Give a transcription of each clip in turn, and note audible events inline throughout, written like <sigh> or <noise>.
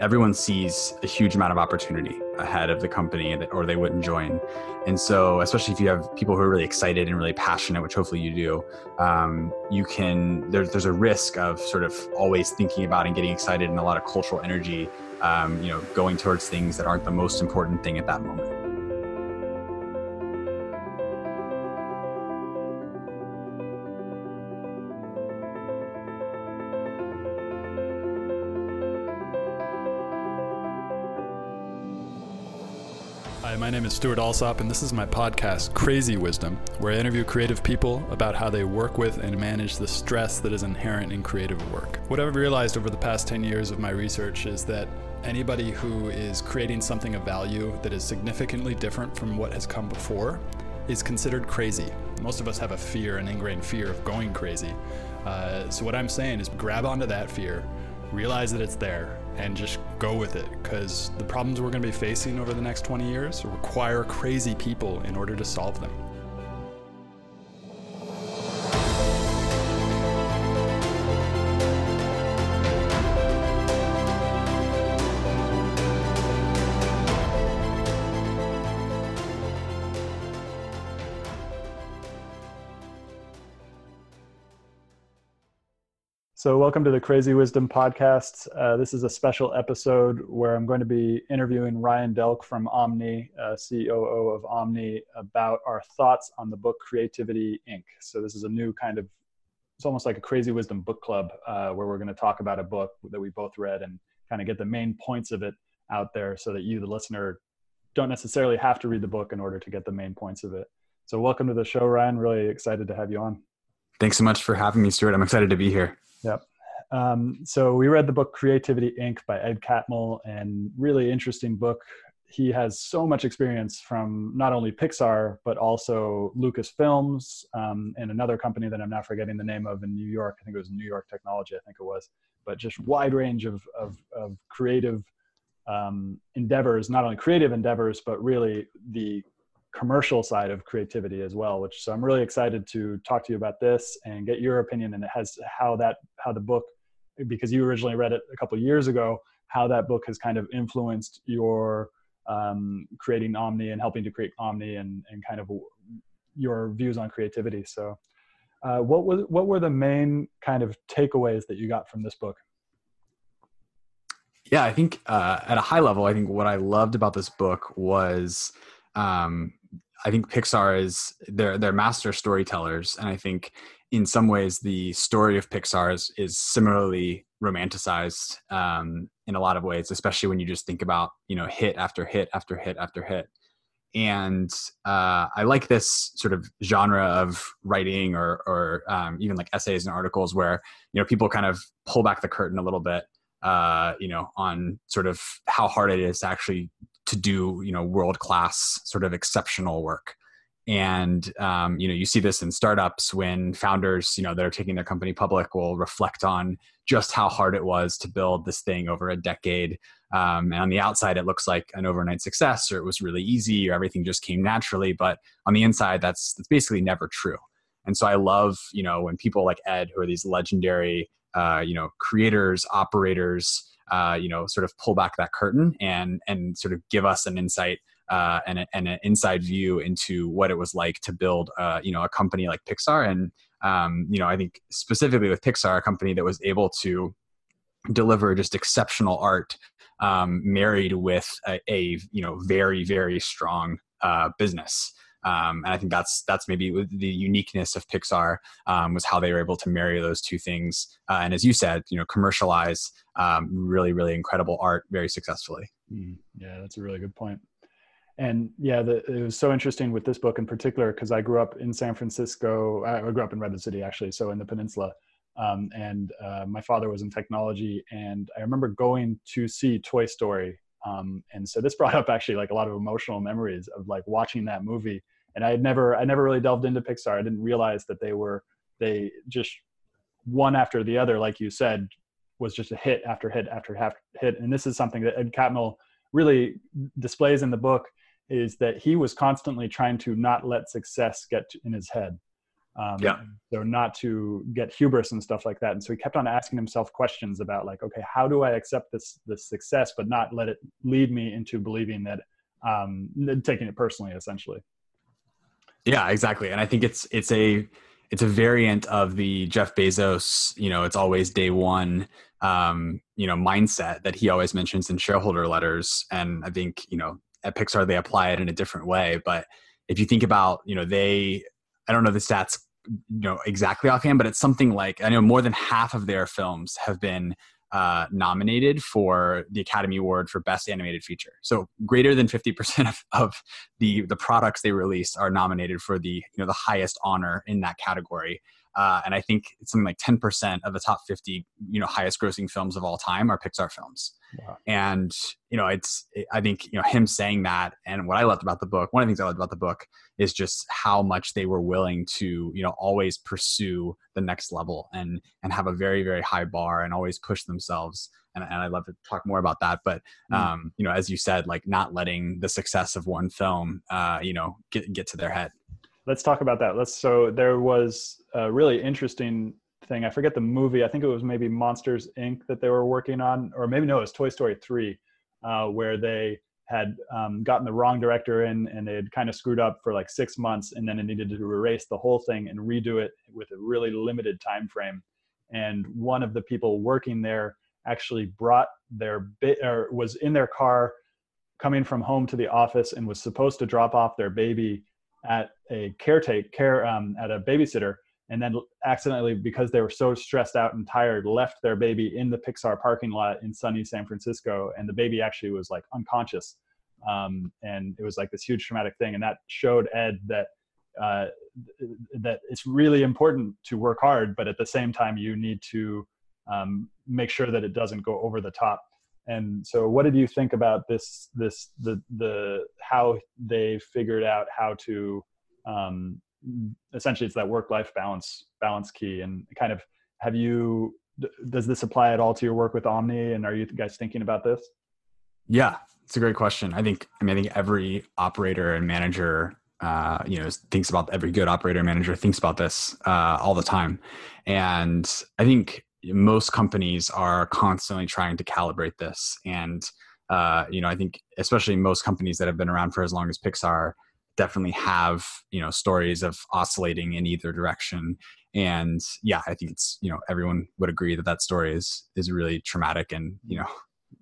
everyone sees a huge amount of opportunity ahead of the company that, or they wouldn't join. And so especially if you have people who are really excited and really passionate which hopefully you do um, you can there's, there's a risk of sort of always thinking about and getting excited and a lot of cultural energy um, you know going towards things that aren't the most important thing at that moment Stuart Alsop, and this is my podcast, Crazy Wisdom, where I interview creative people about how they work with and manage the stress that is inherent in creative work. What I've realized over the past 10 years of my research is that anybody who is creating something of value that is significantly different from what has come before is considered crazy. Most of us have a fear, an ingrained fear of going crazy. Uh, so, what I'm saying is grab onto that fear, realize that it's there, and just go with it because the problems we're going to be facing over the next 20 years require crazy people in order to solve them. So, welcome to the Crazy Wisdom Podcast. Uh, this is a special episode where I'm going to be interviewing Ryan Delk from Omni, uh, COO of Omni, about our thoughts on the book Creativity Inc. So, this is a new kind of, it's almost like a Crazy Wisdom book club uh, where we're going to talk about a book that we both read and kind of get the main points of it out there so that you, the listener, don't necessarily have to read the book in order to get the main points of it. So, welcome to the show, Ryan. Really excited to have you on. Thanks so much for having me, Stuart. I'm excited to be here. Yep. Um, so we read the book Creativity Inc. by Ed Catmull, and really interesting book. He has so much experience from not only Pixar but also Lucasfilms um, and another company that I'm not forgetting the name of in New York. I think it was New York Technology. I think it was, but just wide range of of, of creative um, endeavors, not only creative endeavors, but really the commercial side of creativity as well which so i'm really excited to talk to you about this and get your opinion and it has how that how the book because you originally read it a couple years ago how that book has kind of influenced your um, creating omni and helping to create omni and, and kind of your views on creativity. So uh, what was what were the main kind of takeaways that you got from this book? Yeah i think uh, at a high level i think what i loved about this book was um, I think Pixar is they're they're master storytellers, and I think in some ways the story of Pixar is, is similarly romanticized um, in a lot of ways, especially when you just think about you know hit after hit after hit after hit. And uh, I like this sort of genre of writing, or or um, even like essays and articles where you know people kind of pull back the curtain a little bit, uh, you know, on sort of how hard it is to actually to do you know world class sort of exceptional work. And um, you know you see this in startups when founders you know that are taking their company public will reflect on just how hard it was to build this thing over a decade. Um, and on the outside it looks like an overnight success or it was really easy or everything just came naturally. But on the inside that's that's basically never true. And so i love you know when people like ed who are these legendary uh, you know creators operators uh, you know sort of pull back that curtain and and sort of give us an insight uh, and, a, and, an inside view into what it was like to build uh, you know a company like Pixar. And um, you know I think specifically with Pixar a company that was able to deliver just exceptional art um, married with a, a, you know very very strong uh, business um, and I think that's that's maybe the uniqueness of Pixar um, was how they were able to marry those two things. Uh, and as you said, you know, commercialize um, really really incredible art very successfully. Mm, yeah, that's a really good point. And yeah, the, it was so interesting with this book in particular because I grew up in San Francisco. I grew up in Redwood City actually, so in the peninsula. Um, and uh, my father was in technology, and I remember going to see Toy Story um, and so this brought up actually like a lot of emotional memories of like watching that movie and I had never I never really delved into Pixar. I didn't realize that they were they just one after the other, like you said, was just a hit after hit after hit. And this is something that Ed Catmull really displays in the book is that he was constantly trying to not let success get in his head. Um, Yeah. So not to get hubris and stuff like that. And so he kept on asking himself questions about like, okay, how do I accept this this success, but not let it lead me into believing that um, taking it personally, essentially. Yeah, exactly. And I think it's it's a it's a variant of the Jeff Bezos, you know, it's always day one, um, you know, mindset that he always mentions in shareholder letters. And I think, you know, at Pixar they apply it in a different way. But if you think about, you know, they I don't know the stats, you know, exactly offhand, but it's something like I know more than half of their films have been uh, nominated for the Academy Award for Best Animated Feature. So greater than 50% <laughs> of, of the the products they release are nominated for the you know the highest honor in that category. Uh, and I think it's something like 10% of the top 50 you know highest grossing films of all time are Pixar films. Wow. And you know it's I think you know him saying that and what I loved about the book, one of the things I loved about the book is just how much they were willing to you know always pursue the next level and and have a very very high bar and always push themselves and, and i'd love to talk more about that but Mm. um you know as you said like not letting the success of one film uh you know get get to their head Let's talk about that. Let's. So there was a really interesting thing. I forget the movie. I think it was maybe Monsters Inc. that they were working on, or maybe no, it was Toy Story three, uh, where they had um, gotten the wrong director in and they had kind of screwed up for like six months, and then it needed to erase the whole thing and redo it with a really limited time frame. And one of the people working there actually brought their bit or was in their car coming from home to the office and was supposed to drop off their baby at a caretake care um, at a babysitter and then accidentally because they were so stressed out and tired left their baby in the pixar parking lot in sunny san francisco and the baby actually was like unconscious. Um, and it was like this huge traumatic thing and that showed ed that uh, that it's really important to work hard but at the same time you need to um, make sure that it doesn't go over the top and so what did you think about this this the the how they figured out how to um, essentially it's that work life balance balance key and kind of have you does this apply at all to your work with omni? And are you guys thinking about this? Yeah it's a great question. I think i mean i think every operator and manager uh, you know thinks about every good operator and manager thinks about this uh, all the time. And i think most companies are constantly trying to calibrate this. And uh, you know i think especially most companies that have been around for as long as pixar definitely have you know stories of oscillating in either direction. And yeah i think it's you know everyone would agree that that story is is really traumatic and you know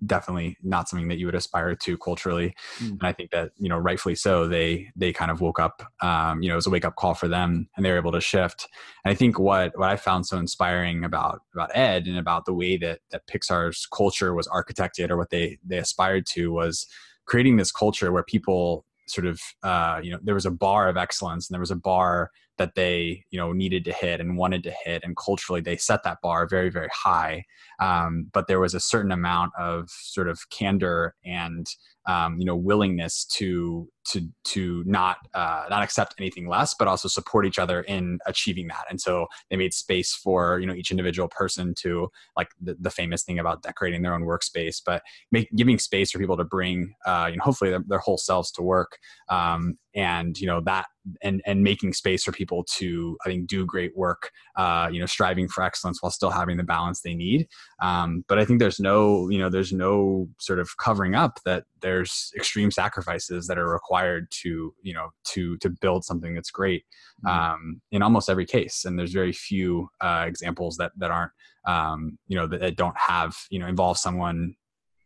definitely not something that you would aspire to culturally Mm. and i think that you know rightfully so they they kind of woke up um, you know it was a wake up call for them and they were able to shift and i think what what i found so inspiring about about ed and about the way that that pixar's culture was architected or what they they aspired to was creating this culture where people sort of uh, you know there was a bar of excellence and there was a bar that they you know needed to hit and wanted to hit and culturally they set that bar very very high. Um, but there was a certain amount of sort of candor and um, you know willingness to to to not uh, not accept anything less but also support each other in achieving that. And so they made space for you know each individual person to like the, the famous thing about decorating their own workspace but make, giving space for people to bring uh, you know hopefully their, their whole selves to work um, and you know that and and making space for people to i think do great work uh, you know striving for excellence while still having the balance they need um, but i think there's no you know there's no sort of covering up that there's extreme sacrifices that are required to you know to to build something that's great um, in almost every case. And there's very few uh, examples that that aren't um, you know that, that don't have you know involve someone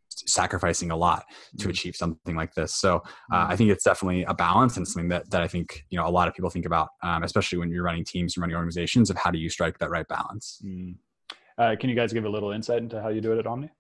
sacrificing a lot to Mhm. achieve something like this. So uh, i think it's definitely a balance and something that, that i think you know a lot of people think about um, especially when you're running teams and running organizations of how do you strike that right balance. Mm. Uh, can you guys give a little insight into how you do it at omni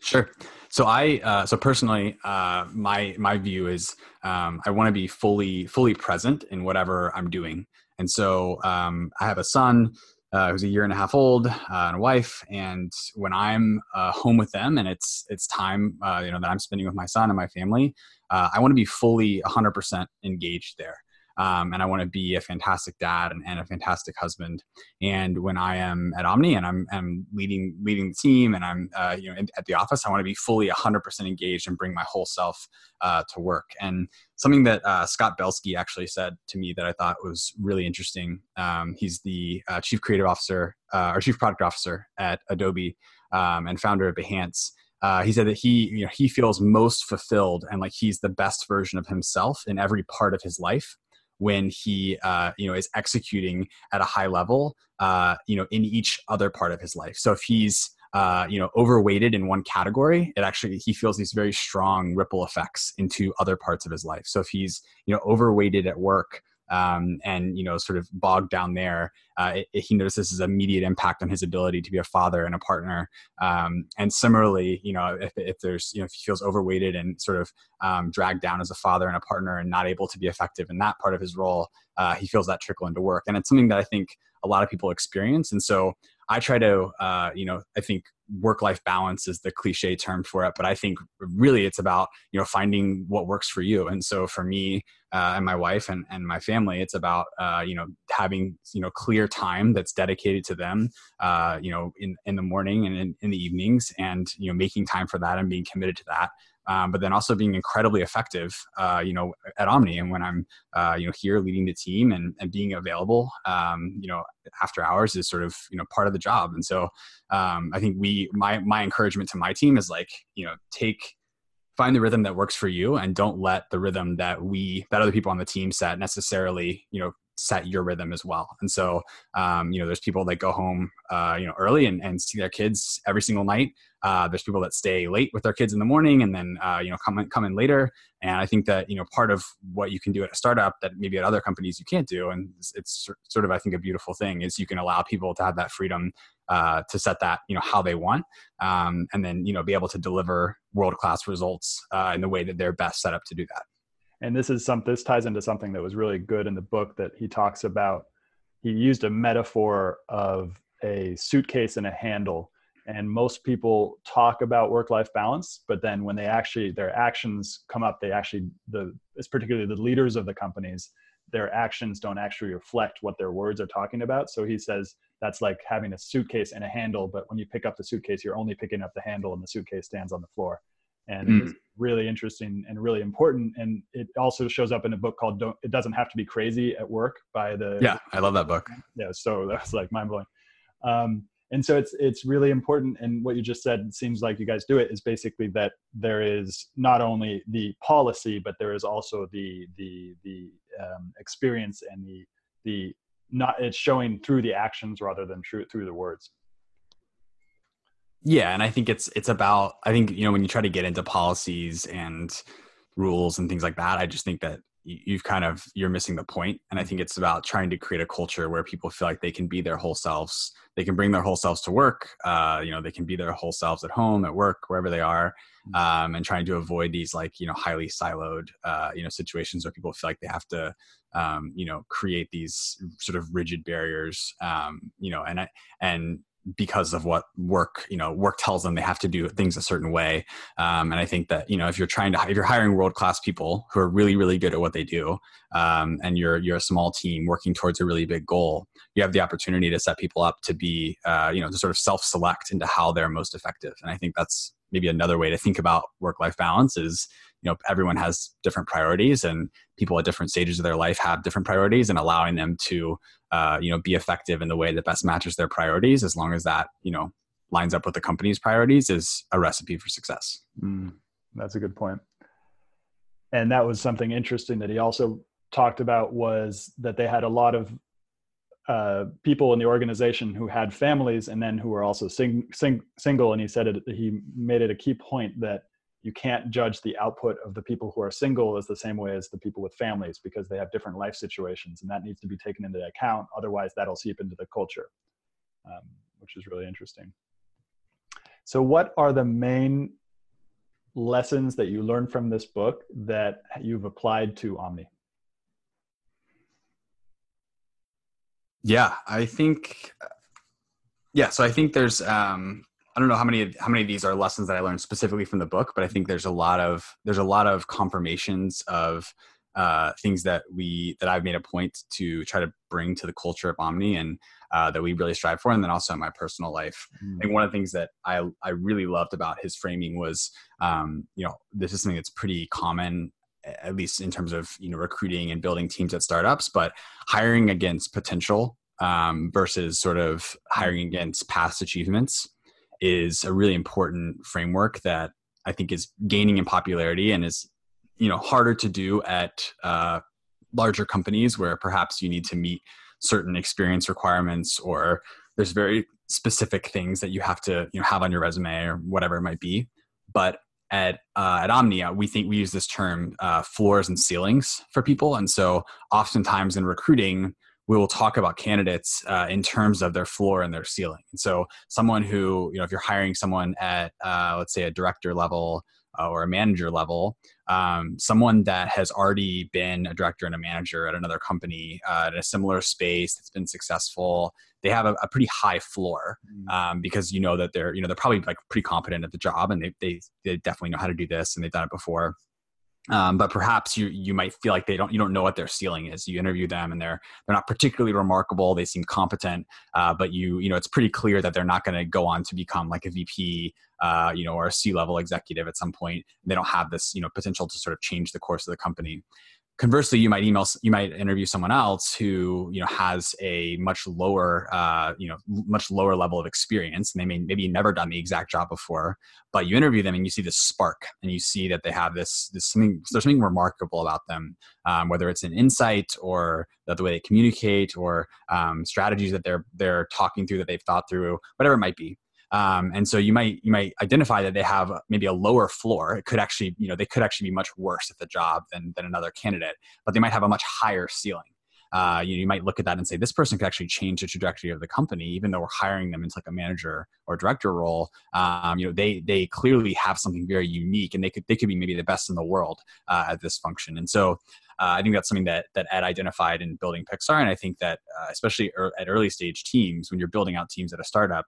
Sure. So I, uh, so personally, uh, my my view is um, I want to be fully fully present in whatever I'm doing, and so um, I have a son uh, who's a year and a half old uh, and a wife, and when I'm uh, home with them and it's it's time uh, you know that I'm spending with my son and my family, uh, I want to be fully 100% engaged there. Um, and I want to be a fantastic dad and, and, a fantastic husband. And when I am at Omni and I'm, I'm leading leading the team and I'm uh, you know at the office, I want to be fully 100% engaged and bring my whole self uh, to work. And something that uh, Scott Belsky actually said to me that I thought was really interesting. Um, he's the uh, chief creative officer uh, or chief product officer at Adobe um, and founder of Behance. Uh, he said that he you know he feels most fulfilled and like he's the best version of himself in every part of his life when he uh, you know is executing at a high level uh, you know in each other part of his life. So if he's uh, you know overweighted in one category it actually he feels these very strong ripple effects into other parts of his life. So if he's you know overweighted at work um, and you know sort of bogged down there uh, it, it, he notices his immediate impact on his ability to be a father and a partner. Um, and similarly you know if, if there's you know if he feels overweighted and sort of um, dragged down as a father and a partner and not able to be effective in that part of his role uh, he feels that trickle into work. And it's something that i think a lot of people experience. And so i try to uh, you know i think work life balance is the cliche term for it but i think really it's about you know finding what works for you. And so for me uh, and my wife and, and my family it's about uh, you know having you know clear time that's dedicated to them uh, you know in, in the morning and in, in the evenings and you know making time for that and being committed to that um, but then also being incredibly effective, uh, you know, at Omni. And when I'm, uh, you know, here leading the team and, and being available, um, you know, after hours is sort of, you know, part of the job. And so um, I think we, my, my encouragement to my team is like, you know, take, find the rhythm that works for you and don't let the rhythm that we, that other people on the team set necessarily, you know, set your rhythm as well. And so, um, you know, there's people that go home, uh, you know, early and, and see their kids every single night. Uh, there's people that stay late with their kids in the morning and then uh, you know come in, come in later. And I think that you know part of what you can do at a startup that maybe at other companies you can't do, and it's, it's sort of I think a beautiful thing is you can allow people to have that freedom uh, to set that you know how they want, um, and then you know be able to deliver world class results uh, in the way that they're best set up to do that. And this is some this ties into something that was really good in the book that he talks about. He used a metaphor of a suitcase and a handle and most people talk about work life balance but then when they actually their actions come up they actually the it's particularly the leaders of the companies their actions don't actually reflect what their words are talking about so he says that's like having a suitcase and a handle but when you pick up the suitcase you're only picking up the handle and the suitcase stands on the floor and mm. Really interesting and really important. And it also shows up in a book called don't it doesn't have to be crazy at work by the yeah i love that book. Yeah so that's like mind-blowing. Um, and so it's it's really important. And what you just said seems like you guys do it is basically that there is not only the policy but there is also the the the um, experience and the the not it's showing through the actions rather than through through the words yeah and i think it's it's about i think you know when you try to get into policies and rules and things like that i just think that you've kind of you're missing the point and i think it's about trying to create a culture where people feel like they can be their whole selves they can bring their whole selves to work uh, you know they can be their whole selves at home at work wherever they are mm-hmm. um, and trying to avoid these like you know highly siloed uh, you know situations where people feel like they have to um, you know create these sort of rigid barriers um, you know and i and because of what work you know work tells them they have to do things a certain way. Um, and i think that you know if you're trying to if you're hiring world class people who are really really good at what they do um, and you're you're a small team working towards a really big goal you have the opportunity to set people up to be uh, you know to sort of self select into how they're most effective. And i think that's maybe another way to think about work life balance is you know everyone has different priorities and people at different stages of their life have different priorities and allowing them to uh, you know be effective in the way that best matches their priorities as long as that you know lines up with the company's priorities is a recipe for success. Mm, that's a good point. And that was something interesting that he also talked about was that they had a lot of uh, people in the organization who had families and then who were also sing, sing, single and he said it, he made it a key point that you can't judge the output of the people who are single as the same way as the people with families because they have different life situations and that needs to be taken into account. Otherwise that'll seep into the culture um, which is really interesting. So what are the main lessons that you learned from this book that you've applied to omni? Yeah i think yeah so i think there's um I don't know how many how many of these are lessons that I learned specifically from the book, but I think there's a lot of there's a lot of confirmations of uh, things that we that I've made a point to try to bring to the culture of Omni and uh, that we really strive for, and then also in my personal life. Mm. I think one of the things that I I really loved about his framing was, um, you know, this is something that's pretty common at least in terms of you know recruiting and building teams at startups but hiring against potential um, versus sort of hiring against past achievements is a really important framework that I think is gaining in popularity and is you know harder to do at uh, larger companies where perhaps you need to meet certain experience requirements or there's very specific things that you have to you know have on your resume or whatever it might be. But at uh, at omnia we think we use this term uh, floors and ceilings for people. And so oftentimes in recruiting we will talk about candidates uh, in terms of their floor and their ceiling. And so, someone who, you know, if you're hiring someone at, uh, let's say, a director level uh, or a manager level, um, someone that has already been a director and a manager at another company uh, in a similar space that's been successful, they have a, a pretty high floor mm. um, because you know that they're, you know, they're probably like pretty competent at the job and they, they, they definitely know how to do this and they've done it before um, but perhaps you you might feel like they don't you don't know what their ceiling is. You interview them and they're they're not particularly remarkable. They seem competent, uh, but you you know it's pretty clear that they're not going to go on to become like a VP, uh, you know, or a C level executive at some point. They don't have this you know potential to sort of change the course of the company conversely you might email you might interview someone else who you know has a much lower uh, you know much lower level of experience and they may maybe never done the exact job before but you interview them and you see this spark and you see that they have this this something there's something remarkable about them um, whether it's an insight or the way they communicate or um, strategies that they're they're talking through that they've thought through whatever it might be um, and so you might you might identify that they have maybe a lower floor. It could actually you know they could actually be much worse at the job than than another candidate, but they might have a much higher ceiling. Uh, you, you might look at that and say this person could actually change the trajectory of the company, even though we're hiring them into like a manager or director role. Um, you know, they they clearly have something very unique, and they could they could be maybe the best in the world uh, at this function. And so uh, I think that's something that that Ed identified in building Pixar, and I think that uh, especially er- at early stage teams, when you're building out teams at a startup,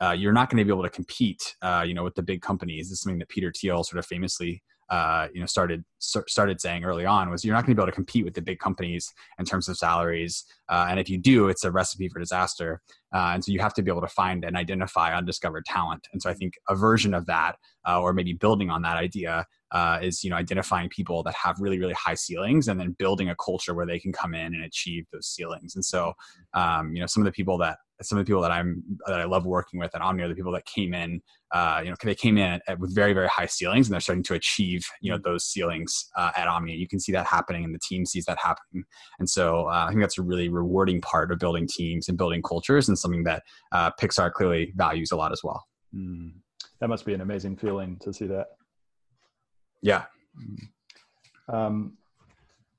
uh, you're not going to be able to compete, uh, you know, with the big companies. This is something that Peter Thiel sort of famously, uh, you know, started started saying early on was you're not going to be able to compete with the big companies in terms of salaries, uh, and if you do, it's a recipe for disaster. Uh, and so you have to be able to find and identify undiscovered talent. And so I think a version of that, uh, or maybe building on that idea, is you know identifying people that have really really high ceilings and then building a culture where they can come in and achieve those ceilings. And so um, you know some of the people that some of the people that I'm that I love working with at Omni are the people that came in, uh, you know, they came in at, with very very high ceilings, and they're starting to achieve you know mm-hmm. those ceilings uh, at Omni. You can see that happening, and the team sees that happening. And so uh, I think that's a really rewarding part of building teams and building cultures, and something that uh, Pixar clearly values a lot as well. Mm. That must be an amazing feeling to see that. Yeah. Mm. Um,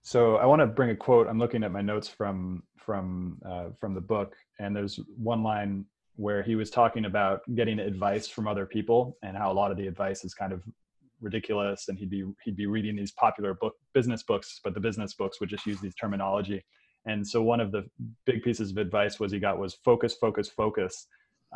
so I want to bring a quote. I'm looking at my notes from from uh, from the book, and there's one line where he was talking about getting advice from other people and how a lot of the advice is kind of ridiculous, and he'd be he'd be reading these popular book business books, but the business books would just use these terminology. And so one of the big pieces of advice was he got was focus, focus, focus.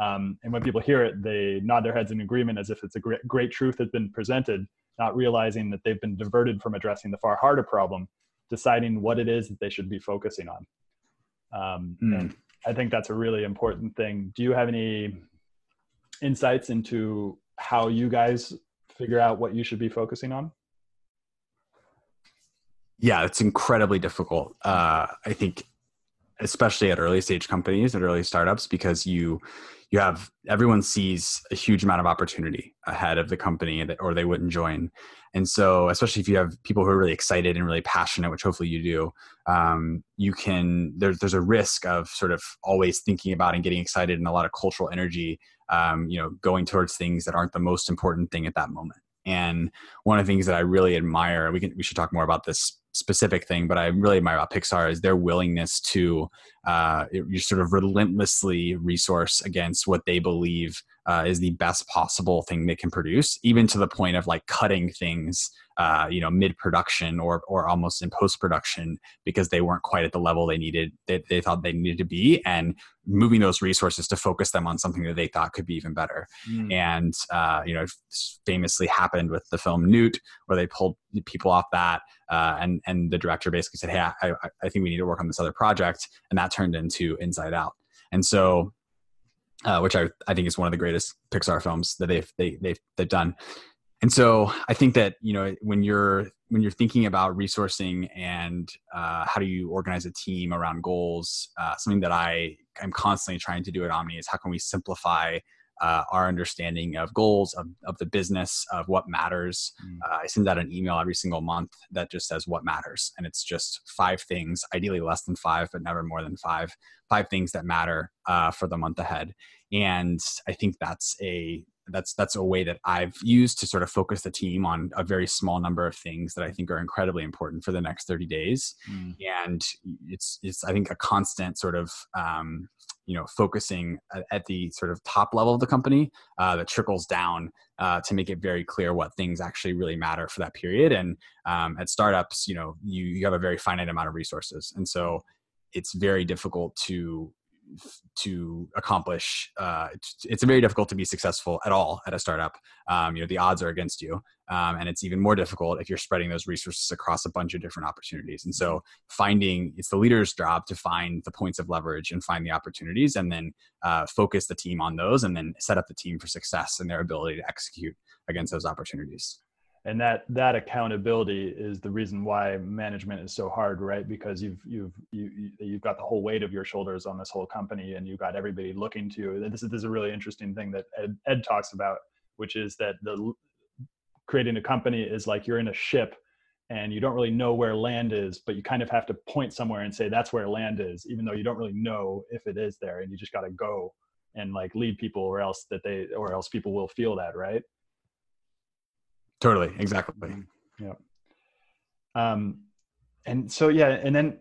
Um, and when people hear it, they nod their heads in agreement as if it's a great, great truth has been presented, not realizing that they've been diverted from addressing the far harder problem, deciding what it is that they should be focusing on. Um, mm. And I think that's a really important thing. Do you have any insights into how you guys figure out what you should be focusing on? Yeah, it's incredibly difficult. Uh, I think, especially at early stage companies, at early startups, because you you have everyone sees a huge amount of opportunity ahead of the company, or they wouldn't join. And so, especially if you have people who are really excited and really passionate, which hopefully you do, um, you can. There's there's a risk of sort of always thinking about and getting excited and a lot of cultural energy, um, you know, going towards things that aren't the most important thing at that moment. And one of the things that I really admire, we can we should talk more about this specific thing, but I really admire about Pixar is their willingness to uh, you sort of relentlessly resource against what they believe uh, is the best possible thing they can produce, even to the point of like cutting things, uh, you know, mid production or or almost in post production because they weren't quite at the level they needed they, they thought they needed to be, and moving those resources to focus them on something that they thought could be even better. Mm. And uh, you know, famously happened with the film Newt, where they pulled people off that, uh, and and the director basically said, "Hey, I, I think we need to work on this other project," and that turned into Inside Out. And so uh, which I, I think is one of the greatest Pixar films that they've they, they've they've done. And so I think that you know when you're when you're thinking about resourcing and uh, how do you organize a team around goals, uh, something that I am constantly trying to do at Omni is how can we simplify uh, our understanding of goals of, of the business of what matters mm. uh, i send out an email every single month that just says what matters and it's just five things ideally less than five but never more than five five things that matter uh, for the month ahead and i think that's a that's that's a way that I've used to sort of focus the team on a very small number of things that I think are incredibly important for the next 30 days. Mm. And it's it's I think a constant sort of um, you know focusing at, the sort of top level of the company uh, that trickles down uh, to make it very clear what things actually really matter for that period. And um, at startups, you know, you you have a very finite amount of resources, and so it's very difficult to to accomplish uh, it's very difficult to be successful at all at a startup. Um, you know the odds are against you um, and it's even more difficult if you're spreading those resources across a bunch of different opportunities. And so finding it's the leader's job to find the points of leverage and find the opportunities and then uh, focus the team on those and then set up the team for success and their ability to execute against those opportunities and that that accountability is the reason why management is so hard right? Because you've you've you, you've got the whole weight of your shoulders on this whole company and you've got everybody looking to you. This is, this is a really interesting thing that ed, ed talks about which is that the creating a company is like you're in a ship and you don't really know where land is but you kind of have to point somewhere and say that's where land is even though you don't really know if it is there and you just got to go and like lead people or else that they or else people will feel that right Totally. Exactly. Yeah. Um, and so, yeah. And then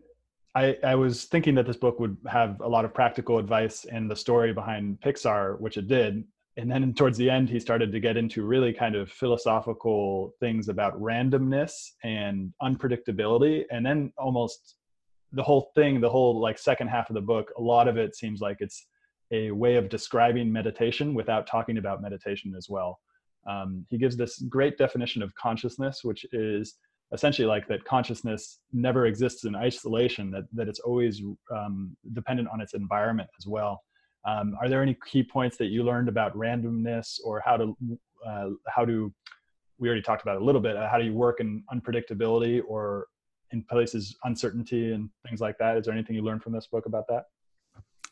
I, I was thinking that this book would have a lot of practical advice and the story behind Pixar, which it did. And then towards the end, he started to get into really kind of philosophical things about randomness and unpredictability. And then almost the whole thing, the whole like second half of the book, a lot of it seems like it's a way of describing meditation without talking about meditation as well. Um, he gives this great definition of consciousness, which is essentially like that consciousness never exists in isolation, that, that it's always um, dependent on its environment as well. Um, are there any key points that you learned about randomness or how to, uh, how to, we already talked about a little bit, uh, how do you work in unpredictability or in places uncertainty and things like that? Is there anything you learned from this book about that?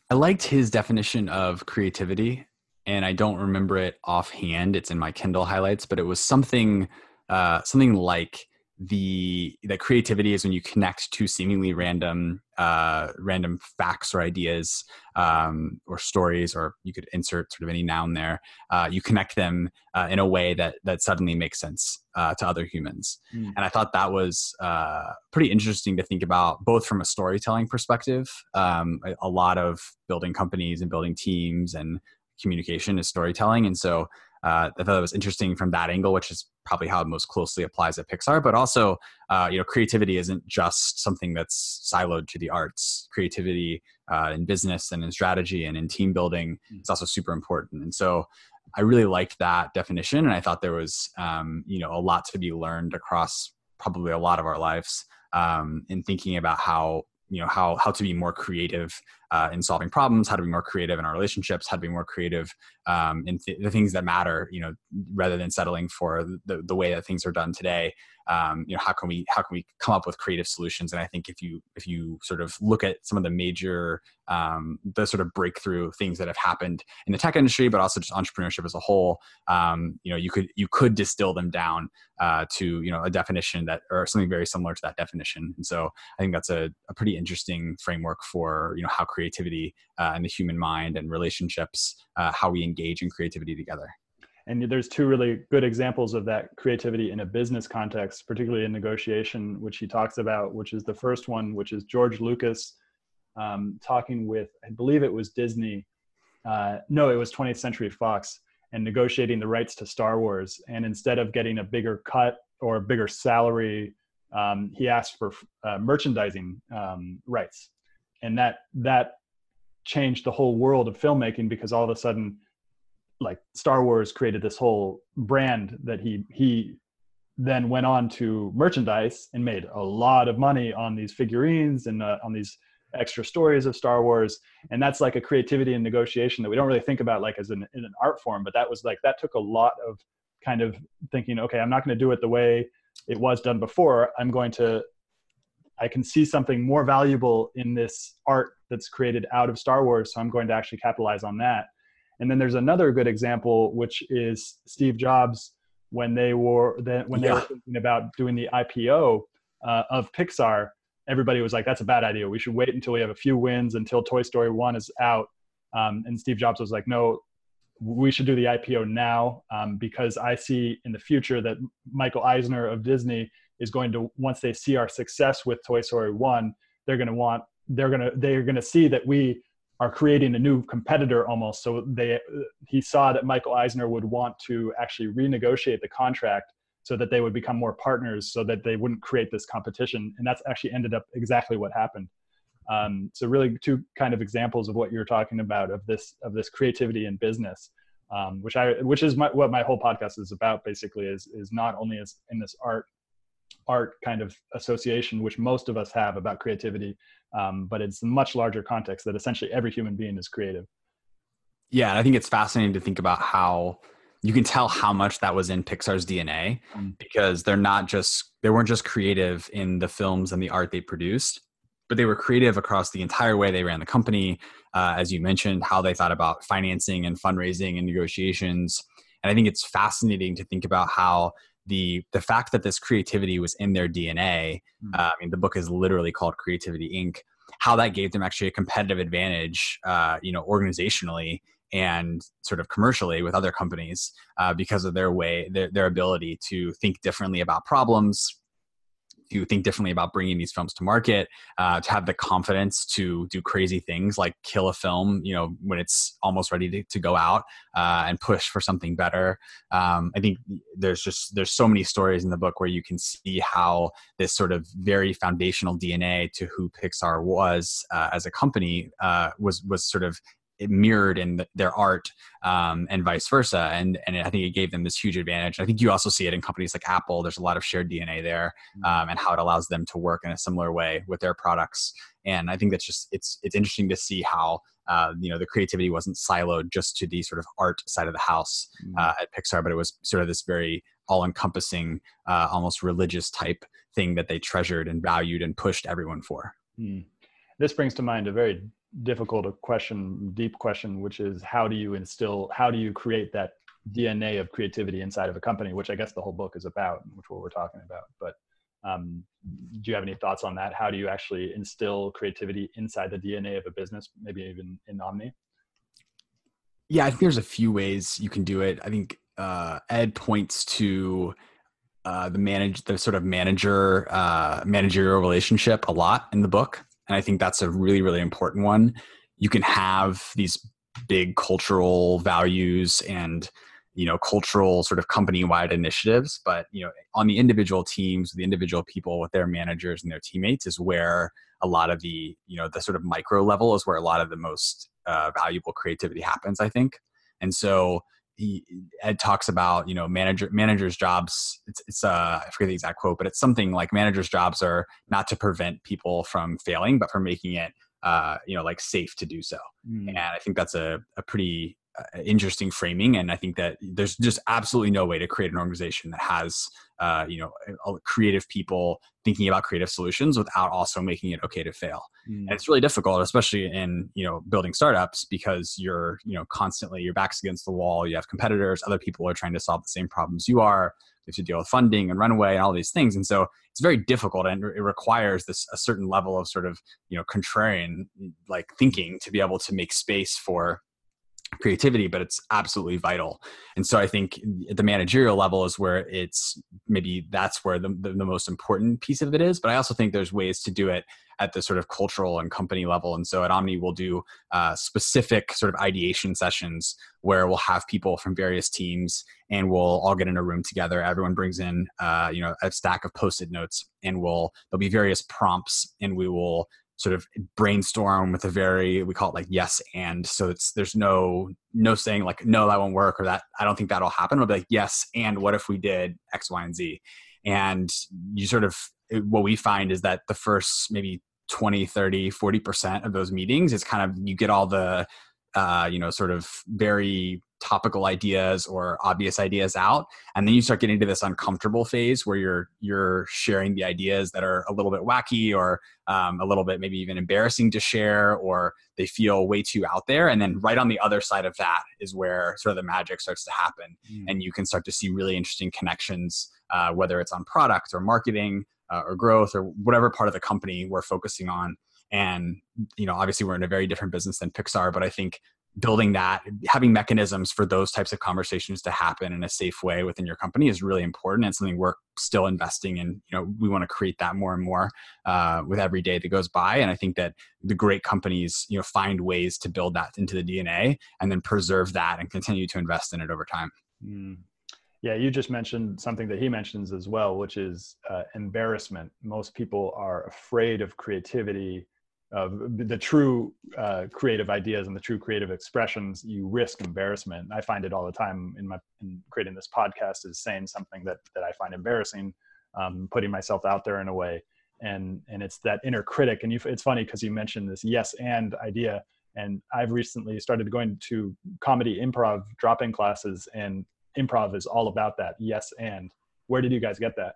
I liked his definition of creativity and I don't remember it offhand. It's in my Kindle highlights, but it was something uh, something like the that creativity is when you connect two seemingly random uh, random facts or ideas um, or stories, or you could insert sort of any noun there. Uh, you connect them uh, in a way that that suddenly makes sense uh, to other humans, mm. and I thought that was uh, pretty interesting to think about, both from a storytelling perspective. Um, a, a lot of building companies and building teams and communication is storytelling. And so uh, I thought it was interesting from that angle, which is probably how it most closely applies at Pixar. But also, uh, you know, creativity isn't just something that's siloed to the arts. Creativity uh, in business and in strategy and in team building mm. is also super important. And so, I really liked that definition, and I thought there was, um, you know, a lot to be learned across probably a lot of our lives um, in thinking about how you know how how to be more creative uh, in solving problems how to be more creative in our relationships how to be more creative um, in th- the things that matter you know rather than settling for the, the way that things are done today um, you know how can we how can we come up with creative solutions? And i think if you if you sort of look at some of the major um, the sort of breakthrough things that have happened in the tech industry but also just entrepreneurship as a whole um, you know you could you could distill them down uh, to you know a definition that or something very similar to that definition. And so i think that's a, a pretty interesting framework for you know how creativity uh, and the human mind and relationships uh, how we engage in creativity together and there's two really good examples of that creativity in a business context particularly in negotiation which he talks about which is the first one which is george lucas um, talking with i believe it was disney uh, no it was 20th century fox and negotiating the rights to Star Wars. And instead of getting a bigger cut or a bigger salary, um, he asked for uh, merchandising um, rights, and that that changed the whole world of filmmaking because all of a sudden, like Star Wars created this whole brand that he he then went on to merchandise and made a lot of money on these figurines and uh, on these extra stories of Star Wars. And that's like a creativity and negotiation that we don't really think about like as an, in an art form, but that was like, that took a lot of kind of thinking, okay, I'm not going to do it the way it was done before. I'm going to, I can see something more valuable in this art that's created out of Star Wars. So I'm going to actually capitalize on that. And then there's another good example, which is Steve Jobs when they were when they yeah. were thinking about doing the IPO uh, of Pixar everybody was like, that's a bad idea. We should wait until we have a few wins until Toy Story 1 is out. Um, and Steve Jobs was like, no, we should do the IPO now um, because I see in the future that Michael Eisner of Disney is going to, once they see our success with Toy Story 1, they're going to want, they're going to, they're going to see that we are creating a new competitor almost. So they, he saw that Michael Eisner would want to actually renegotiate the contract so that they would become more partners so that they wouldn't create this competition and that's actually ended up exactly what happened um, so really two kind of examples of what you're talking about of this of this creativity in business um, which i which is my, what my whole podcast is about basically is is not only as in this art art kind of association which most of us have about creativity um, but it's a much larger context that essentially every human being is creative yeah i think it's fascinating to think about how you can tell how much that was in Pixar's DNA mm. because they're not just they weren't just creative in the films and the art they produced, but they were creative across the entire way they ran the company. Uh, as you mentioned, how they thought about financing and fundraising and negotiations. And I think it's fascinating to think about how the the fact that this creativity was in their DNA. Mm. Uh, I mean, the book is literally called Creativity Inc. How that gave them actually a competitive advantage, uh, you know, organizationally and sort of commercially with other companies uh, because of their way their, their ability to think differently about problems to think differently about bringing these films to market uh, to have the confidence to do crazy things like kill a film you know when it's almost ready to, to go out uh, and push for something better. Um, i think there's just there's so many stories in the book where you can see how this sort of very foundational dna to who pixar was uh, as a company uh, was was sort of mirrored in the, their art um, and vice versa and and i think it gave them this huge advantage i think you also see it in companies like apple there's a lot of shared dna there mm. um, and how it allows them to work in a similar way with their products and i think that's just it's it's interesting to see how uh, you know the creativity wasn't siloed just to the sort of art side of the house mm. uh, at pixar but it was sort of this very all-encompassing uh, almost religious type thing that they treasured and valued and pushed everyone for mm. this brings to mind a very difficult a question, deep question, which is how do you instill, how do you create that DNA of creativity inside of a company, which I guess the whole book is about, which what we're talking about. But um, do you have any thoughts on that? How do you actually instill creativity inside the DNA of a business, maybe even in Omni? Yeah, I think there's a few ways you can do it. I think uh, Ed points to uh, the manage the sort of manager uh, managerial relationship a lot in the book and i think that's a really really important one. You can have these big cultural values and you know cultural sort of company wide initiatives but you know on the individual teams the individual people with their managers and their teammates is where a lot of the you know the sort of micro level is where a lot of the most uh, valuable creativity happens i think. And so he, Ed talks about you know manager managers jobs it's it's uh I forget the exact quote but it's something like managers jobs are not to prevent people from failing but for making it uh you know like safe to do so mm. and I think that's a a pretty interesting framing and i think that there's just absolutely no way to create an organization that has uh, you know creative people thinking about creative solutions without also making it okay to fail mm. and it's really difficult especially in you know building startups because you're you know constantly your back's against the wall you have competitors other people are trying to solve the same problems you are you have to deal with funding and runaway and all these things and so it's very difficult and it requires this a certain level of sort of you know contrarian like thinking to be able to make space for creativity, but it's absolutely vital. And so I think at the managerial level is where it's maybe that's where the, the, the most important piece of it is but i also think there's ways to do it at the sort of cultural and company level and so at omni we'll do uh, specific sort of ideation sessions where we'll have people from various teams and we'll all get in a room together everyone brings in uh, you know a stack of post-it notes and we'll there'll be various prompts and we will sort of brainstorm with a very we call it like yes and. So it's there's no no saying like no that won't work or that i don't think that'll happen. It'll be like yes and what if we did x y and z? And you sort of what we find is that the first maybe 20 30 40% of those meetings is kind of you get all the uh, you know sort of very topical ideas or obvious ideas out and then you start getting to this uncomfortable phase where you're you're sharing the ideas that are a little bit wacky or um, a little bit maybe even embarrassing to share or they feel way too out there and then right on the other side of that is where sort of the magic starts to happen mm. and you can start to see really interesting connections uh, whether it's on product or marketing uh, or growth or whatever part of the company we're focusing on and you know obviously we're in a very different business than pixar but i think building that having mechanisms for those types of conversations to happen in a safe way within your company is really important and something we're still investing in you know we want to create that more and more uh, with every day that goes by and i think that the great companies you know find ways to build that into the dna and then preserve that and continue to invest in it over time mm. Yeah, you just mentioned something that he mentions as well, which is uh, embarrassment. Most people are afraid of creativity of the true uh, creative ideas and the true creative expressions, you risk embarrassment. I find it all the time in my in creating this podcast is saying something that that I find embarrassing, um, putting myself out there in a way, and and it's that inner critic. And you, it's funny because you mentioned this yes and idea, and I've recently started going to comedy improv drop-in classes, and improv is all about that yes and. Where did you guys get that?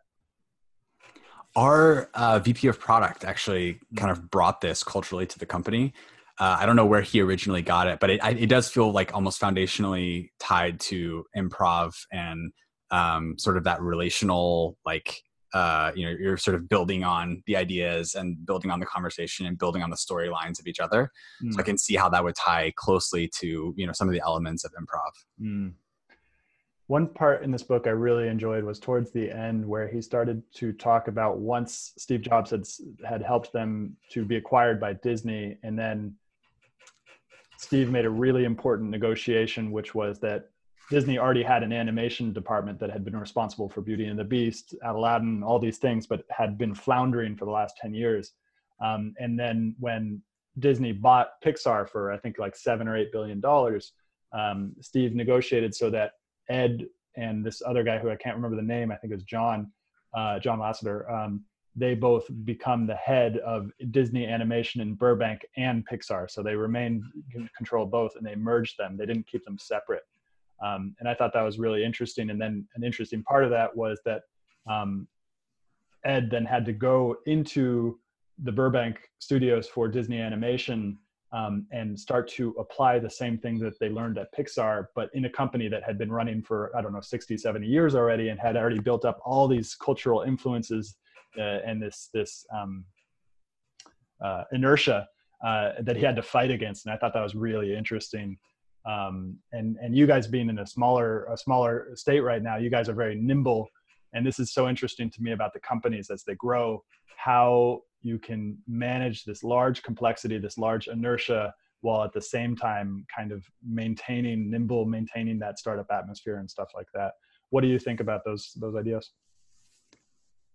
Our uh, VP of product actually kind of brought this culturally to the company. Uh, I don't know where he originally got it, but it, it does feel like almost foundationally tied to improv and um, sort of that relational, like, uh, you know, you're sort of building on the ideas and building on the conversation and building on the storylines of each other. Mm. So I can see how that would tie closely to, you know, some of the elements of improv. Mm one part in this book I really enjoyed was towards the end where he started to talk about once Steve Jobs had had helped them to be acquired by Disney, and then Steve made a really important negotiation, which was that Disney already had an animation department that had been responsible for Beauty and the Beast, Aladdin, all these things, but had been floundering for the last ten years. Um, and then when Disney bought Pixar for I think like seven or eight billion dollars, um, Steve negotiated so that Ed and this other guy who I can't remember the name, I think it was John, uh, John Lasseter. Um, they both become the head of Disney Animation in Burbank and Pixar. So they remain control both, and they merged them. They didn't keep them separate. Um, and I thought that was really interesting. And then an interesting part of that was that um, Ed then had to go into the Burbank studios for Disney Animation um, and start to apply the same thing that they learned at Pixar, but in a company that had been running for, I don't know, 60, 70 years already and had already built up all these cultural influences uh, and this, this um, uh, inertia uh, that he had to fight against. And I thought that was really interesting. Um, and, and you guys being in a smaller, a smaller state right now, you guys are very nimble. And this is so interesting to me about the companies as they grow, how you can manage this large complexity, this large inertia, while at the same time kind of maintaining nimble, maintaining that startup atmosphere and stuff like that. What do you think about those those ideas?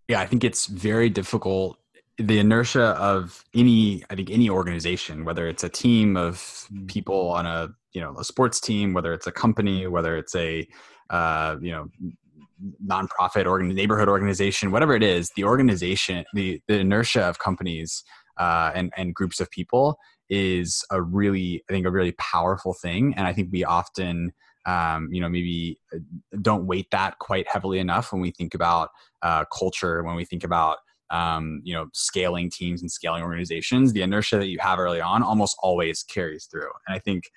Yeah, I think it's very difficult. The inertia of any, I think any organization, whether it's a team of mm. people on a you know a sports team, whether it's a company, whether it's a uh, you know nonprofit or neighborhood organization, whatever it is, the organization, the, the inertia of companies uh, and, and groups of people is a really, I think, a really powerful thing. And I think we often, um, you know, maybe uh, don't weight that quite heavily enough when we think about uh, culture, when we think about um, you know scaling teams and scaling organizations the inertia that you have early on almost always carries through and i think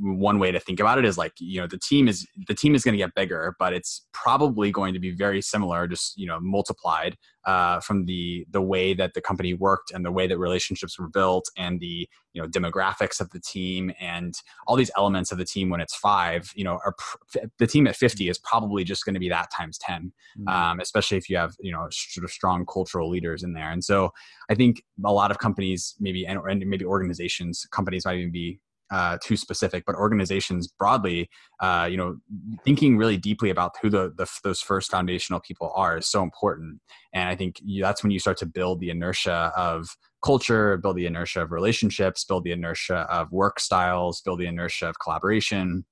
one way to think about it is like you know the team is the team is going to get bigger but it's probably going to be very similar just you know multiplied uh, from the the way that the company worked and the way that relationships were built and the you know demographics of the team and all these elements of the team when it's five you know are pr- the team at 50 is probably just going to be that times 10 mm-hmm. um, especially if you have you know sort of strong cultural leaders in there and so i think a lot of companies maybe and, and maybe organizations companies might even be uh, too specific, but organizations broadly, uh, you know, thinking really deeply about who the, the, those first foundational people are is so important. And I think you, that's when you start to build the inertia of culture, build the inertia of relationships, build the inertia of work styles, build the inertia of collaboration.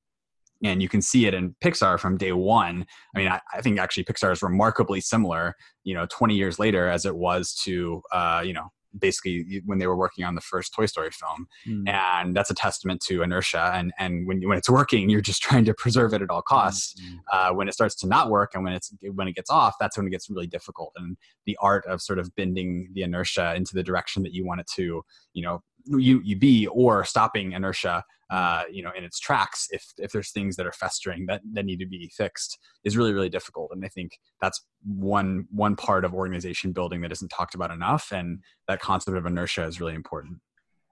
And you can see it in Pixar from day one. I mean, I, I think actually Pixar is remarkably similar, you know, 20 years later as it was to, uh, you know, basically when they were working on the first Toy Story film, mm. and that's a testament to inertia. And and when when it's working, you're just <laughs> trying to preserve it at all costs. Mm. Uh, when it starts to not work, and when it's when it gets off, that's when it gets really difficult. And the art of sort of bending the inertia into the direction that you want it to, you know, you you be, or stopping inertia uh, you know in its tracks if if there's things that are festering that that need to be fixed is really really difficult. And i think that's one one part of organization building that isn't talked about enough and that concept of inertia is really important.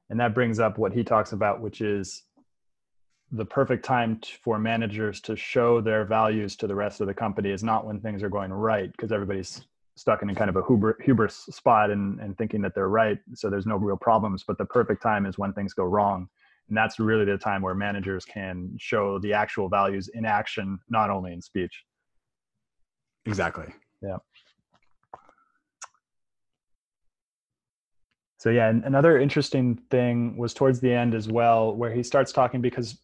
And that brings up what he talks about which is the perfect time for managers to show their values to the rest of the company is not when things are going right because everybody's stuck in a kind of a huber, hubris spot and, and thinking that they're right so there's no real problems. But the perfect time is when things go wrong and that's really the time where managers can show the actual values in action not only in speech. Exactly. Yeah. So yeah another interesting thing was towards the end as well where he starts talking because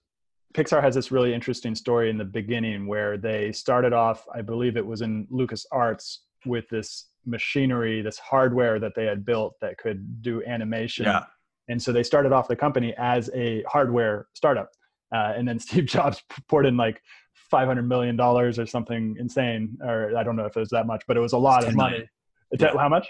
pixar has this really interesting story in the beginning where they started off i believe it was in lucas arts with this machinery this hardware that they had built that could do animation. Yeah and so they started off the company as a hardware startup. Uh, and then <laughs> Steve Jobs poured in like $500 million or something insane. Or I don't know if it was that much, but it was a lot of money. Yeah. How much?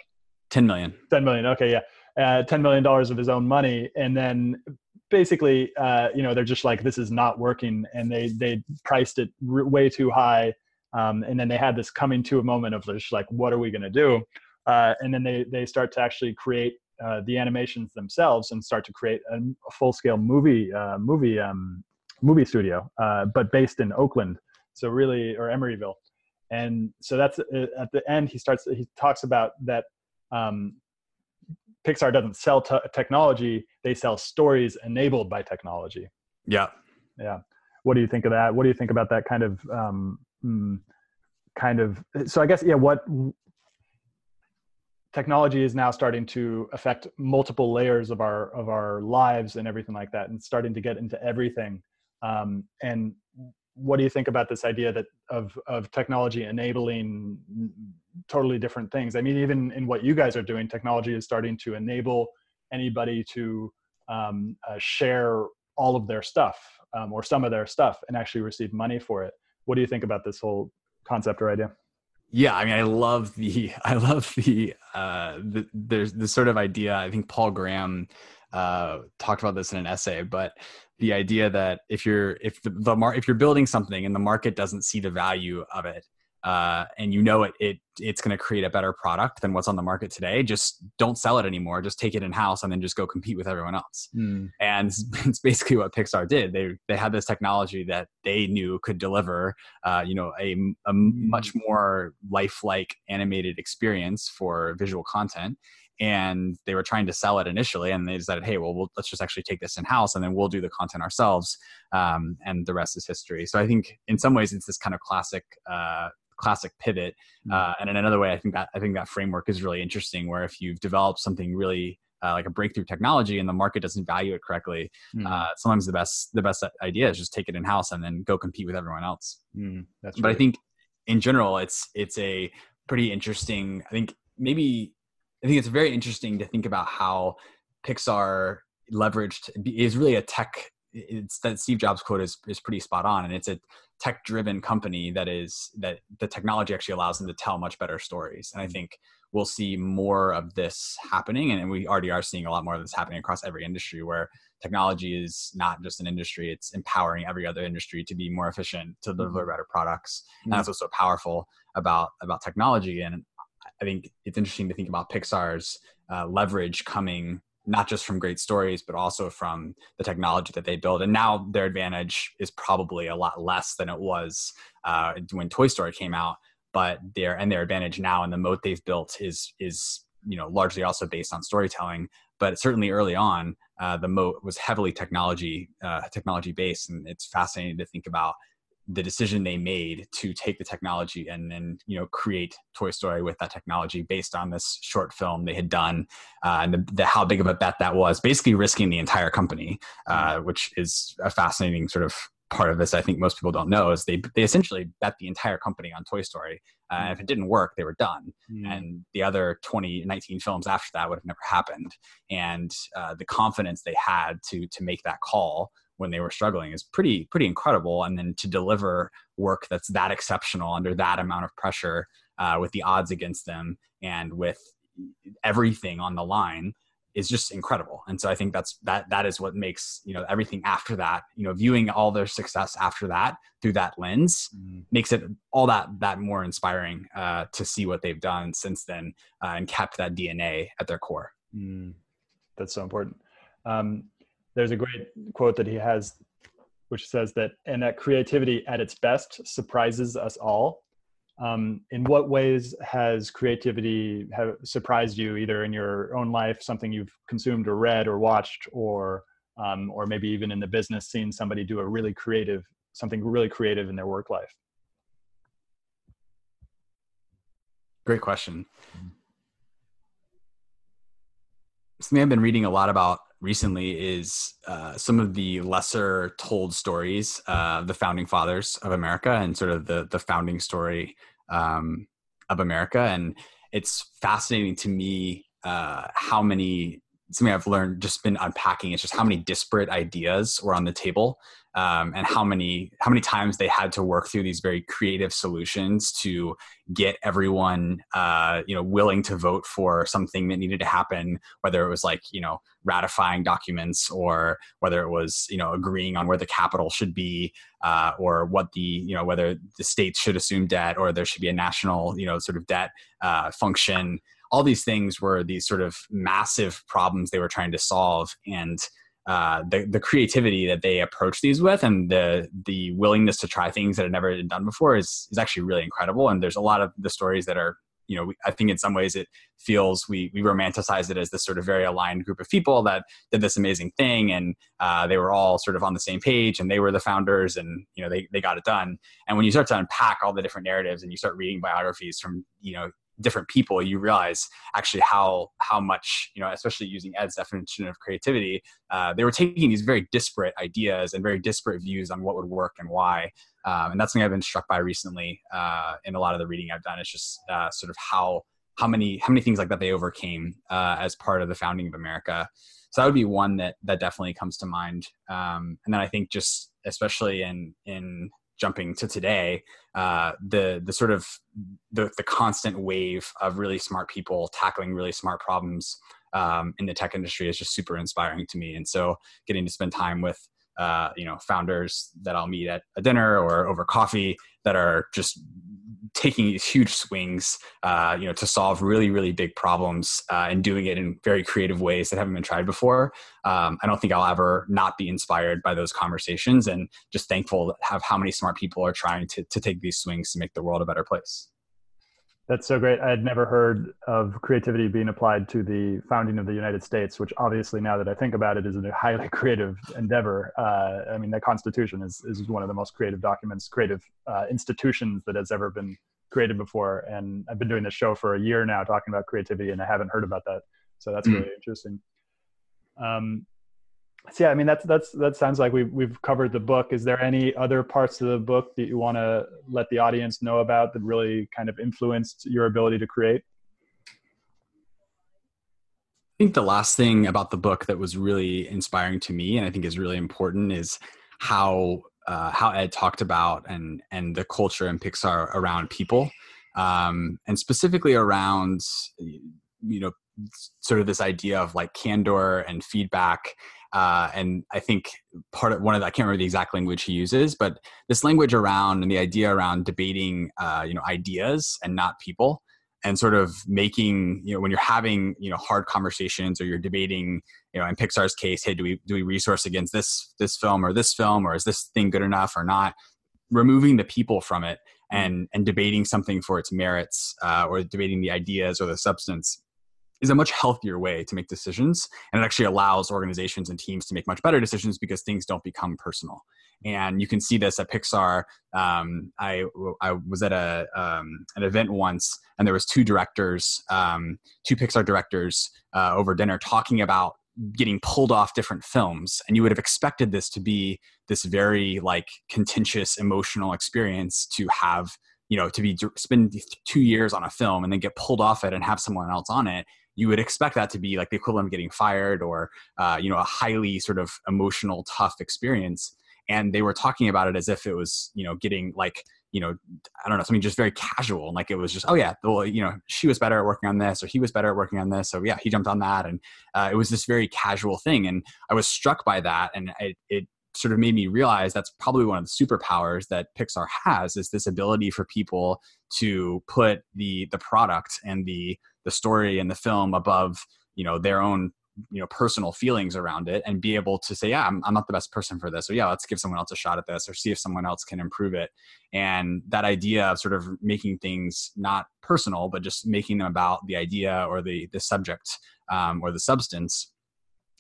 10 million. 10 million. Okay. Yeah. Uh, $10 million of his own money. And then basically, uh, you know, they're just like, this is not working. And they, they priced it r- way too high. Um, and then they had this coming to a moment of just like, what are we going to do? Uh, and then they, they start to actually create uh, the animations themselves and start to create a, a full scale movie uh, movie um, movie studio, uh, but based in Oakland. So really, or Emeryville, and so that's uh, at the end. He starts. He talks about that. Um, Pixar doesn't sell t- technology; they sell stories enabled by technology. Yeah, yeah. What do you think of that? What do you think about that kind of um, mm, kind of? So I guess yeah. What technology is now starting to affect multiple layers of our of our lives and everything like that and starting to get into everything. Um, and what do you think about this idea that of of technology enabling totally different things? I mean even in what you guys are doing technology is starting to enable anybody to um, uh, share all of their stuff um, or some of their stuff and actually receive money for it. What do you think about this whole concept or idea yeah i mean i love the <laughs> i love the uh the, there's the sort of idea i think paul graham uh talked about this in an essay but the idea that if you're if the, the mar- if you're building something and the market doesn't see the value of it uh, and you know it, it it's going to create a better product than what's on the market today just don't sell it anymore just take it in house and then just go compete with everyone else mm. and <laughs> it's basically what pixar did they they had this technology that they knew could deliver uh, you know a, a mm. much more lifelike animated experience for visual content and they were trying to sell it initially and they decided hey well, we'll let's just actually take this in house and then we'll do the content ourselves um, and the rest is history so i think in some ways it's this kind of classic uh, classic pivot. Mm. Uh, and in another way, I think that I think that framework is really interesting. Where if you've developed something really uh, like a breakthrough technology and the market doesn't value it correctly, mm. uh, sometimes the best the best idea is just take it in house and then go compete with everyone else. Mm, that's but right. I think in general, it's it's a pretty interesting. I think maybe I think it's very interesting to think about how Pixar leveraged is really a tech it's that Steve Jobs quote is is pretty spot on, and it's a tech driven company that is that the technology actually allows them to tell much better stories. And I mm-hmm. think we'll see more of this happening, and we already are seeing a lot more of this happening across every industry where technology is not just an industry; it's empowering every other industry to be more efficient, to deliver mm-hmm. better products. Mm-hmm. And that's what's so powerful about about technology. And I think it's interesting to think about Pixar's uh, leverage coming not just from great stories, but also from the technology that they build. And now their advantage is probably a lot less than it was uh, when Toy Story came out. But their and their advantage now and the moat they've built is is you know largely also based on storytelling. But certainly early on, uh, the moat was heavily technology uh, technology based, and it's fascinating to think about the decision they made to take the technology and then you know create Toy Story with that technology based on this short film they had done, uh, and the, the, how big of a bet that was, basically risking the entire company, uh, which is a fascinating sort of part of this. I think most people don't know is they they essentially bet the entire company on Toy Story. Uh, if it didn't work, they were done, mm. and the other 20, 19 films after that would have never happened. And uh, the confidence they had to to make that call when they were struggling is pretty pretty incredible and then to deliver work that's that exceptional under that amount of pressure uh, with the odds against them and with everything on the line is just incredible and so i think that's that that is what makes you know everything after that you know viewing all their success after that through that lens mm. makes it all that that more inspiring uh, to see what they've done since then uh, and kept that dna at their core mm. that's so important um, there's a great quote that he has which says that and that creativity at its best surprises us all. Um, in what ways has creativity have surprised you either in your own life something you've consumed or read or watched or um, or maybe even in the business seeing somebody do a really creative something really creative in their work life? Great question. Something i've been reading a lot about recently is uh, some of the lesser told stories of the founding fathers of America and sort of the the founding story um, of America. And it's fascinating to me uh, how many something I've learned just been unpacking is just how many disparate ideas were on the table um, and how many how many times they had to work through these very creative solutions to get everyone uh, you know willing to vote for something that needed to happen whether it was like you know ratifying documents or whether it was you know agreeing on where the capital should be uh, or what the you know whether the states should assume debt or there should be a national you know sort of debt uh, function all these things were these sort of massive problems they were trying to solve and uh, the the creativity that they approach these with and the the willingness to try things that had never been done before is is actually really incredible. And there's a lot of the stories that are you know I think in some ways it feels we we romanticize it as this sort of very aligned group of people that did this amazing thing and uh, they were all sort of on the same page and they were the founders and you know they they got it done. And when you start to unpack all the different narratives and you start reading biographies from you know different people you realize actually how how much you know especially using ed's definition of creativity uh, they were taking these very disparate ideas and very disparate views on what would work and why. Um, and that's something i've been struck by recently uh, in a lot of the reading i've done. It's just uh, sort of how how many how many things like that they overcame uh, as part of the founding of america. So that would be one that that definitely comes to mind. Um, and then i think just especially in in jumping to today, uh, the the sort of the, the constant wave of really smart people tackling really smart problems um, in the tech industry is just super inspiring to me. And so, getting to spend time with uh, you know founders that I'll meet at a dinner or over coffee that are just taking these huge swings, uh, you know, to solve really, really big problems uh, and doing it in very creative ways that haven't been tried before. Um, I don't think I'll ever not be inspired by those conversations, and just thankful to have how many smart people are trying to to take these swings to make the world a better place. That's so great. I had never heard of creativity being applied to the founding of the United States, which obviously, now that I think about it, is a highly <laughs> creative endeavor. Uh, I mean, the Constitution is, is one of the most creative documents, creative uh, institutions that has ever been created before. And I've been doing this show for a year now talking about creativity, and I haven't heard about that. So that's mm. really interesting. Um, so yeah, I mean that's that's that sounds like we've we've covered the book. Is there any other parts of the book that you want to let the audience know about that really kind of influenced your ability to create? I think the last thing about the book that was really inspiring to me, and I think is really important, is how uh, how Ed talked about and and the culture in Pixar around people, um, and specifically around you know sort of this idea of like candor and feedback Uh, and I think part of one of the, I can't remember the exact language he uses, but this language around and the idea around debating, uh, you know, ideas and not people, and sort of making, you know, when you're having, you know, hard conversations or you're debating, you know, in Pixar's case, hey, do we do we resource against this this film or this film, or is this thing good enough or not? Removing the people from it and and debating something for its merits uh, or debating the ideas or the substance is a much healthier way to make decisions and it actually allows organizations and teams to make much better decisions because things don't become personal. And you can see this at pixar. Um, I, I was at a, um, an event once and there was two directors um, two pixar directors uh, over dinner talking about getting pulled off different films. And you would have expected this to be this very like contentious emotional experience to have you know to be spend two years on a film and then get pulled off it and have someone else on it you would expect that to be like the equivalent of getting fired or uh, you know a highly sort of emotional tough experience. And they were talking about it as if it was you know getting like you know i don't know something just very casual. Like it was just oh yeah well you know she was better at working on this or he was better at working on this. So yeah he jumped on that. And uh, it was this very casual thing. And i was struck by that. And it, it sort of made me realize that's probably one of the superpowers that Pixar has is this ability for people to put the the product and the the story and the film above you know their own you know personal feelings around it and be able to say yeah I'm, I'm not the best person for this or yeah let's give someone else a shot at this or see if someone else can improve it. And that idea of sort of making things not personal but just making them about the idea or the the subject um, or the substance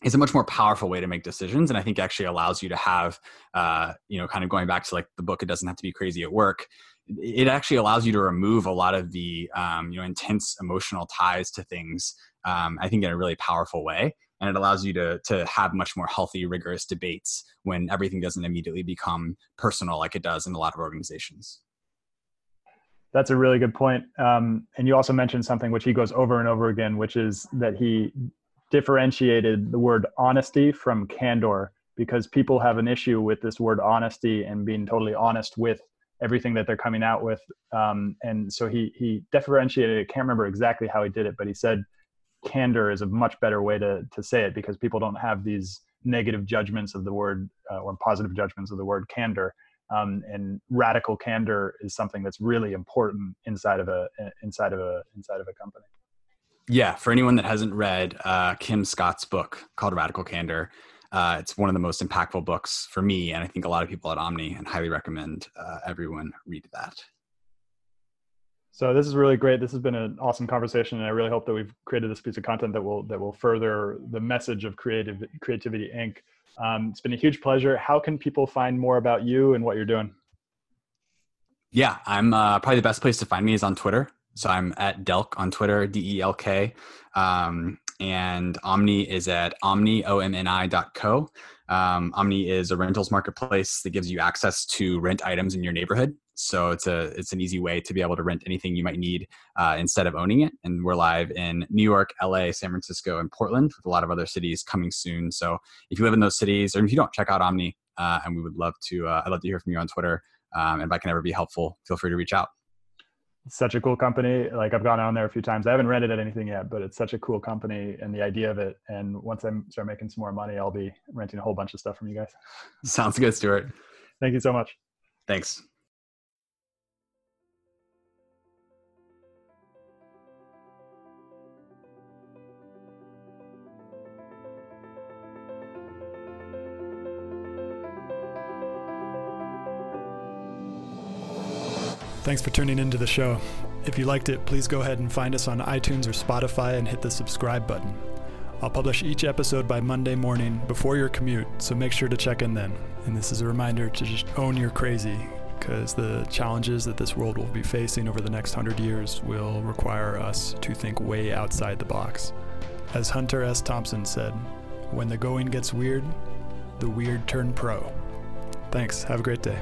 is a much more powerful way to make decisions. And i think actually allows you to have uh, you know kind of going back to like the book it doesn't have to be crazy at work it actually allows you to remove a lot of the um, you know intense emotional ties to things um, i think in a really powerful way and it allows you to to have much more healthy rigorous debates when everything doesn't immediately become personal like it does in a lot of organizations that's a really good point. Um, and you also mentioned something which he goes over and over again, which is that he differentiated the word honesty from candor because people have an issue with this word honesty and being totally honest with everything that they're coming out with. Um, and so he he differentiated. I can't remember exactly how he did it, but he said candor is a much better way to to say it because people don't have these negative judgments of the word uh, or positive judgments of the word candor. Um, and radical candor is something that's really important inside of a inside of a inside of a company yeah, for anyone that hasn't read uh, Kim Scott's book called Radical Candor, uh, it's one of the most impactful books for me, and I think a lot of people at Omni, and highly recommend uh, everyone read that. So this is really great. This has been an awesome conversation, and I really hope that we've created this piece of content that will that will further the message of Creative Creativity Inc. Um, it's been a huge pleasure. How can people find more about you and what you're doing? Yeah, I'm uh, probably the best place to find me is on Twitter. So I'm at Delk on Twitter, D E L K. Um, and Omni is at omni, O-M-N-I dot co. Um, Omni is a rentals marketplace that gives you access to rent items in your neighborhood. So it's a it's an easy way to be able to rent anything you might need uh, instead of owning it. And we're live in New York, LA, San Francisco, and Portland with a lot of other cities coming soon. So if you live in those cities, or if you don't, check out Omni. Uh, and we would love to. Uh, I'd love to hear from you on Twitter. Um, and if I can ever be helpful, feel free to reach out such a cool company. Like I've gone on there a few times. I haven't rented at anything yet, but it's such a cool company and the idea of it. And once I start making some more money, I'll be renting a whole bunch of stuff from you guys. Sounds good, Stuart. Thank you so much. Thanks. Thanks for tuning into the show. If you liked it, please go ahead and find us on iTunes or Spotify and hit the subscribe button. I'll publish each episode by Monday morning before your commute, so make sure to check in then. And this is a reminder to just own your crazy, because the challenges that this world will be facing over the next hundred years will require us to think way outside the box. As Hunter S. Thompson said, when the going gets weird, the weird turn pro. Thanks. Have a great day.